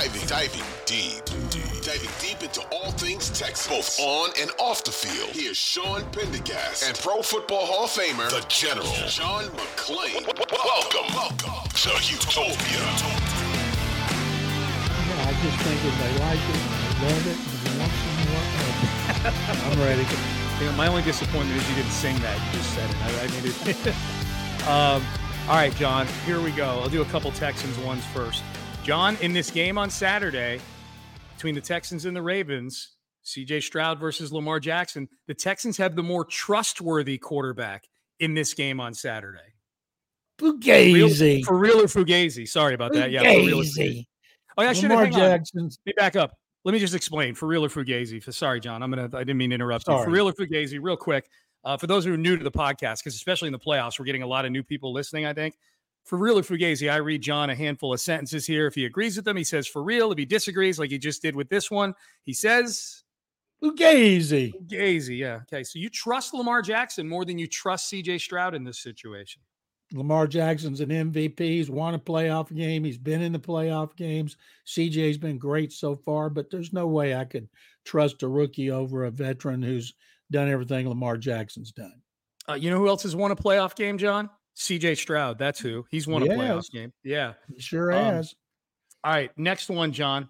Diving, diving deep, deep, diving deep into all things Texas, both on and off the field. Here's Sean Pendergast and Pro Football Hall of Famer, the General, John McClain. Welcome, welcome to Utopia. I just think if they like it, they love it, and they want some more, I'm ready. You know, my only disappointment is you didn't sing that. You just said it. I, I mean, it, um, all right, John. Here we go. I'll do a couple Texans ones first. John, in this game on Saturday between the Texans and the Ravens, C.J. Stroud versus Lamar Jackson, the Texans have the more trustworthy quarterback in this game on Saturday. Fugazi. For real or Fugazi? Sorry about that. Yeah, for real or Fugazi. Fugazi. Oh, yeah, I should have. Hang on. Let me back up. Let me just explain for real or fugazi. For sorry, John, I'm gonna. I didn't mean to interrupt you. For real or fugazi, real quick. Uh, for those who are new to the podcast, because especially in the playoffs, we're getting a lot of new people listening. I think for real or fugazi, I read John a handful of sentences here. If he agrees with them, he says for real. If he disagrees, like he just did with this one, he says Fugazi. fugazi. Yeah. Okay. So you trust Lamar Jackson more than you trust C.J. Stroud in this situation. Lamar Jackson's an MVP. He's won a playoff game. He's been in the playoff games. CJ's been great so far, but there's no way I could trust a rookie over a veteran who's done everything Lamar Jackson's done. Uh, you know who else has won a playoff game, John? C.J. Stroud. That's who. He's won a playoff game. Yeah. He sure Um, has. All right, next one, John.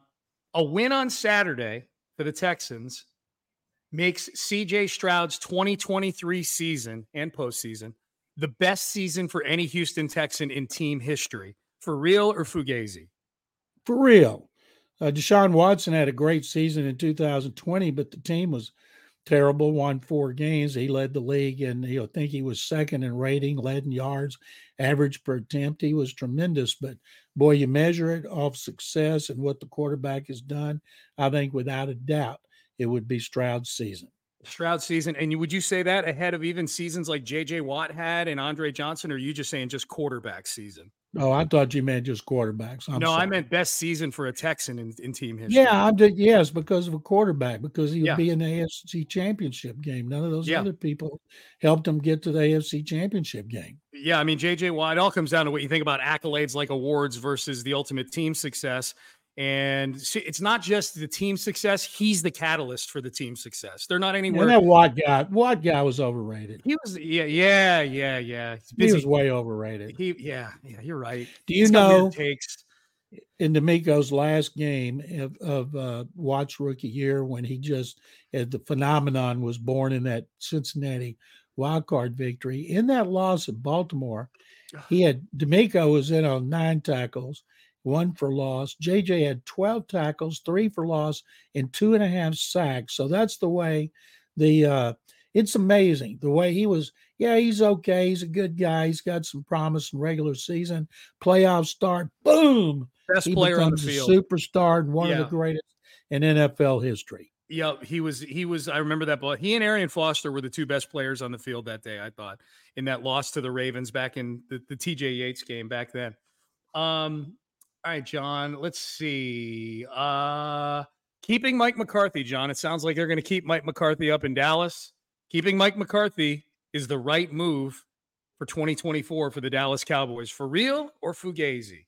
A win on Saturday for the Texans makes CJ Stroud's 2023 season and postseason the best season for any Houston Texan in team history. For real or Fugazi? For real. Uh, Deshaun Watson had a great season in 2020, but the team was terrible, won four games. He led the league, and you know, think he was second in rating, led in yards, average per attempt. He was tremendous. But boy, you measure it off success and what the quarterback has done. I think without a doubt, it would be Stroud's season. Stroud season. And would you say that ahead of even seasons like JJ Watt had and Andre Johnson, or are you just saying just quarterback season? Oh, I thought you meant just quarterbacks. I'm no, I meant best season for a Texan in, in team history. Yeah, I'm just, yes, because of a quarterback, because he would Yeah. be in the AFC championship game. None of those Yeah. other people helped him get to the AFC championship game. Yeah, I mean JJ Watt. It all comes down to what you think about accolades like awards versus the ultimate team success. And see, it's not just the team success; he's the catalyst for the team success. They're not anywhere. And that Watt guy, Watt guy was overrated. he was, yeah, yeah, yeah, yeah. He's He was way overrated. He, yeah, yeah. You're right. Do you He's know takes? in DeMeco's last game of, of uh, Watt's rookie year when he just uh, the phenomenon was born in that Cincinnati wild card victory. In that loss at Baltimore, he had DeMeco was in on nine tackles, one for loss. JJ had 12 tackles, three for loss, and two and a half sacks. So that's the way the uh it's amazing the way he was. Yeah, he's okay. He's a good guy. He's got some promise in regular season. Playoff start, boom. Best he player on the field. superstar and one of the greatest in NFL history. Yep, he was. He was. I remember that. But he and Arian Foster were the two best players on the field that day. I thought in that loss to the Ravens back in the, the TJ Yates game back then. Um. All right, John. Let's see. Uh, keeping Mike McCarthy, John. It sounds like they're going to keep Mike McCarthy up in Dallas. Keeping Mike McCarthy is the right move for 2024 for the Dallas Cowboys. For real or Fugazi?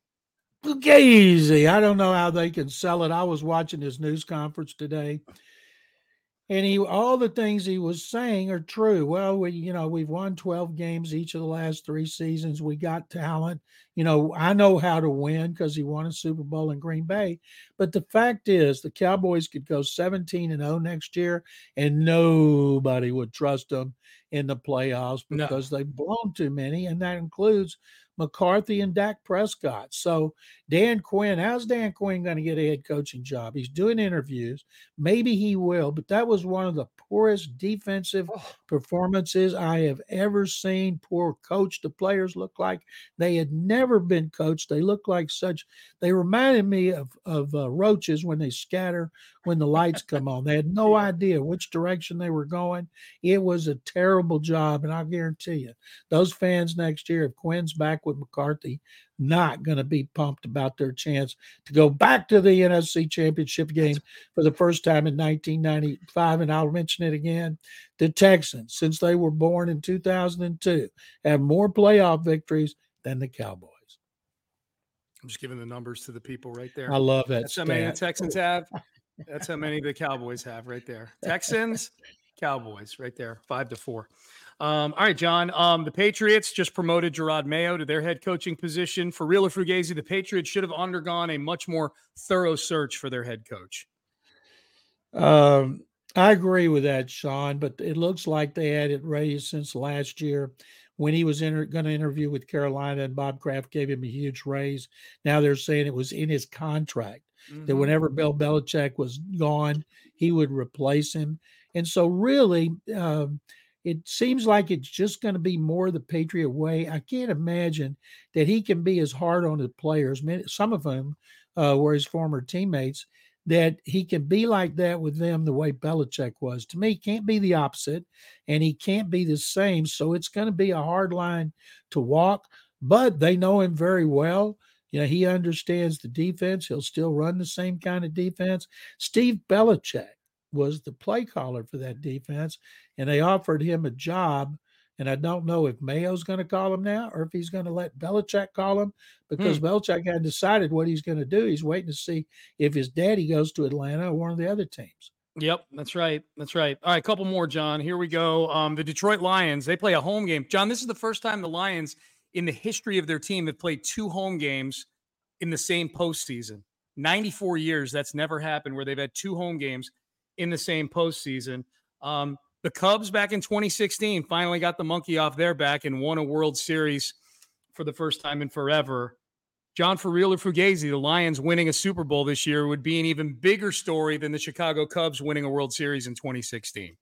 Fugazi. I don't know how they can sell it. I was watching his news conference today and he all the things he was saying are true. Well we you know we've won 12 games each of the last three seasons. We got talent. You know i know how to win because he won a super bowl in green bay. But the fact is the cowboys could go 17 and 0 next year and nobody would trust them in the playoffs because no. they've blown too many and that includes McCarthy and Dak Prescott. So Dan Quinn, how's Dan Quinn going to get a head coaching job? He's doing interviews. Maybe he will, but that was one of the poorest defensive oh. performances I have ever seen. Poor coach. The players look like they had never been coached. They look like such. They reminded me of of uh, roaches when they scatter when the lights come on. They had no idea which direction they were going. It was a terrible job, and I guarantee you, those fans next year, if Quinn's back with McCarthy, not going to be pumped about their chance to go back to the NFC Championship game for the first time in 1995. And I'll mention it again. The Texans, since they were born in 2002, have more playoff victories than the Cowboys. I'm just giving the numbers to the people right there. I love that. That's stat. how many the Texans have. That's how many the Cowboys have right there. Texans, Cowboys, right there, five to four. Um, all right, John. Um, the Patriots just promoted Jerod Mayo to their head coaching position. For real or Fugazi, the Patriots should have undergone a much more thorough search for their head coach. Um, I agree with that, Sean. But it looks like they had it ready since last year when he was inter- going to interview with Carolina, and Bob Kraft gave him a huge raise. Now they're saying it was in his contract mm-hmm. that whenever Bill Belichick was gone, he would replace him. And so, really, um, it seems like it's just going to be more the Patriot way. I can't imagine that he can be as hard on the players, some of them uh, were his former teammates, that he can be like that with them the way Belichick was. To me, he can't be the opposite and he can't be the same. So it's going to be a hard line to walk, but they know him very well. You know, he understands the defense. He'll still run the same kind of defense. Steve Belichick was the play caller for that defense, and they offered him a job. And I don't know if Mayo's going to call him now or if he's going to let Belichick call him because hmm. Belichick hadn't decided what he's going to do. He's waiting to see if his daddy goes to Atlanta or one of the other teams. Yep, that's right. That's right. All right, a couple more, John. Here we go. Um, the Detroit Lions, they play a home game. John, this is the first time the Lions in the history of their team have played two home games in the same postseason. 94 years, that's never happened where they've had two home games in the same postseason. Um, the Cubs back in 2016 finally got the monkey off their back and won a World Series for the first time in forever. John, for real or Fugazi, the Lions winning a Super Bowl this year would be an even bigger story than the Chicago Cubs winning a World Series in 2016.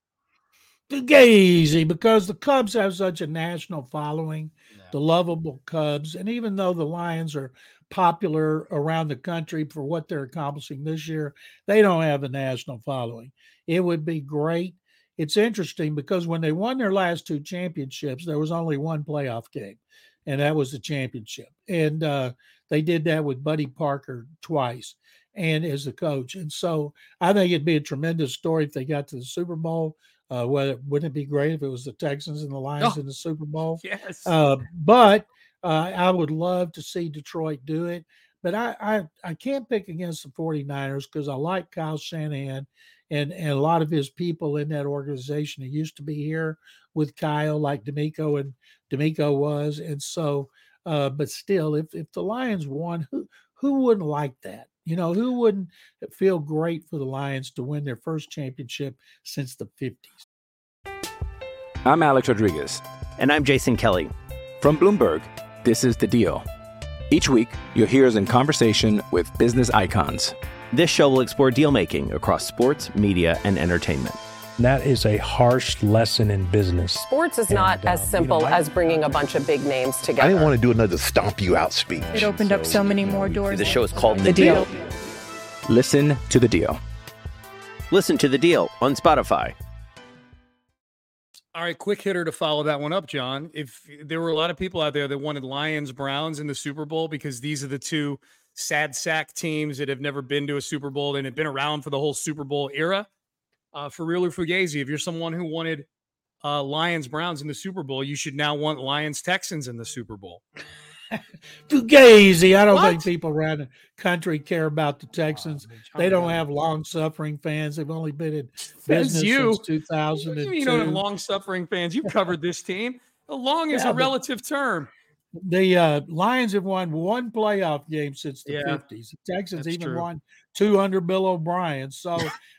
Fugazi, because the Cubs have such a national following. The lovable Cubs. And even though the Lions are popular around the country for what they're accomplishing this year. They don't have a national following. It would be great. It's interesting because when they won their last two championships, there was only one playoff game, and that was the championship. And uh, they did that with Buddy Parker twice and as the coach. And so I think it'd be a tremendous story if they got to the Super Bowl. Uh, whether wouldn't it be great if it was the Texans and the Lions oh, in the Super Bowl? Yes. Uh, but uh, I would love to see Detroit do it, but I I, I can't pick against the 49ers because I like Kyle Shanahan and, and a lot of his people in that organization. He used to be here with Kyle, like DeMeco and DeMeco was. And so, uh, but still, if, if the Lions won, who, who wouldn't like that? You know, who wouldn't feel great for the Lions to win their first championship since the 50s? I'm Alex Rodriguez. And I'm Jason Kelly. From Bloomberg. This is The Deal. Each week, you'll hear us in conversation with business icons. This show will explore deal making across sports, media, and entertainment. That is a harsh lesson in business. Sports is and, not uh, as simple you know, I, as bringing a bunch of big names together. I didn't want to do another stomp you out speech. It opened so, up so many more doors. The show is called The, the deal. deal. Listen to The Deal. Listen to the deal on Spotify. All right, quick hitter to follow that one up, John. If there were a lot of people out there that wanted Lions Browns in the Super Bowl because these are the two sad sack teams that have never been to a Super Bowl and have been around for the whole Super Bowl era. Uh, for real or Fugazi, if you're someone who wanted uh, Lions Browns in the Super Bowl, you should now want Lions Texans in the Super Bowl. Fugazi. I don't what? think people around the country care about the Texans. Oh, they don't have long suffering fans. They've only been in business you. since 2002. You know, the long suffering fans. You've covered this team. The long is yeah, a relative term. The uh, Lions have won one playoff game since the yeah, 50s. The Texans even true. won two under Bill O'Brien. So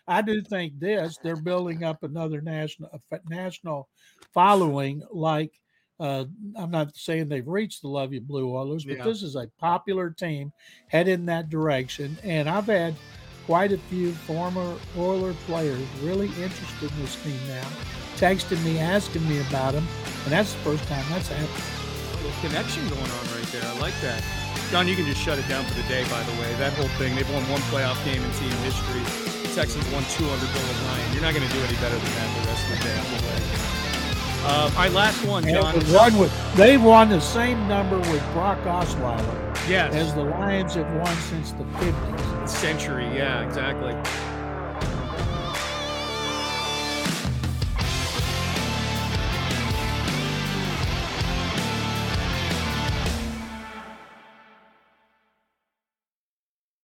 I do think this, they're building up another national national following like uh, I'm not saying they've reached the Love You Blue Oilers, but yeah. this is a popular team headed in that direction. And I've had quite a few former Oiler players really interested in this team now, texting me, asking me about them. And that's the first time that's happened. Little connection going on right there. I like that. John, you can just shut it down for the day, by the way. That whole thing, they've won one playoff game in team history. The Texans won two under Bill O'Brien. You're not going to do any better than that the rest of the day. Uh, right, last one, John. One with, they've won the same number with Brock Osweiler yes. as the Lions have won since the 50s. Century, yeah, exactly.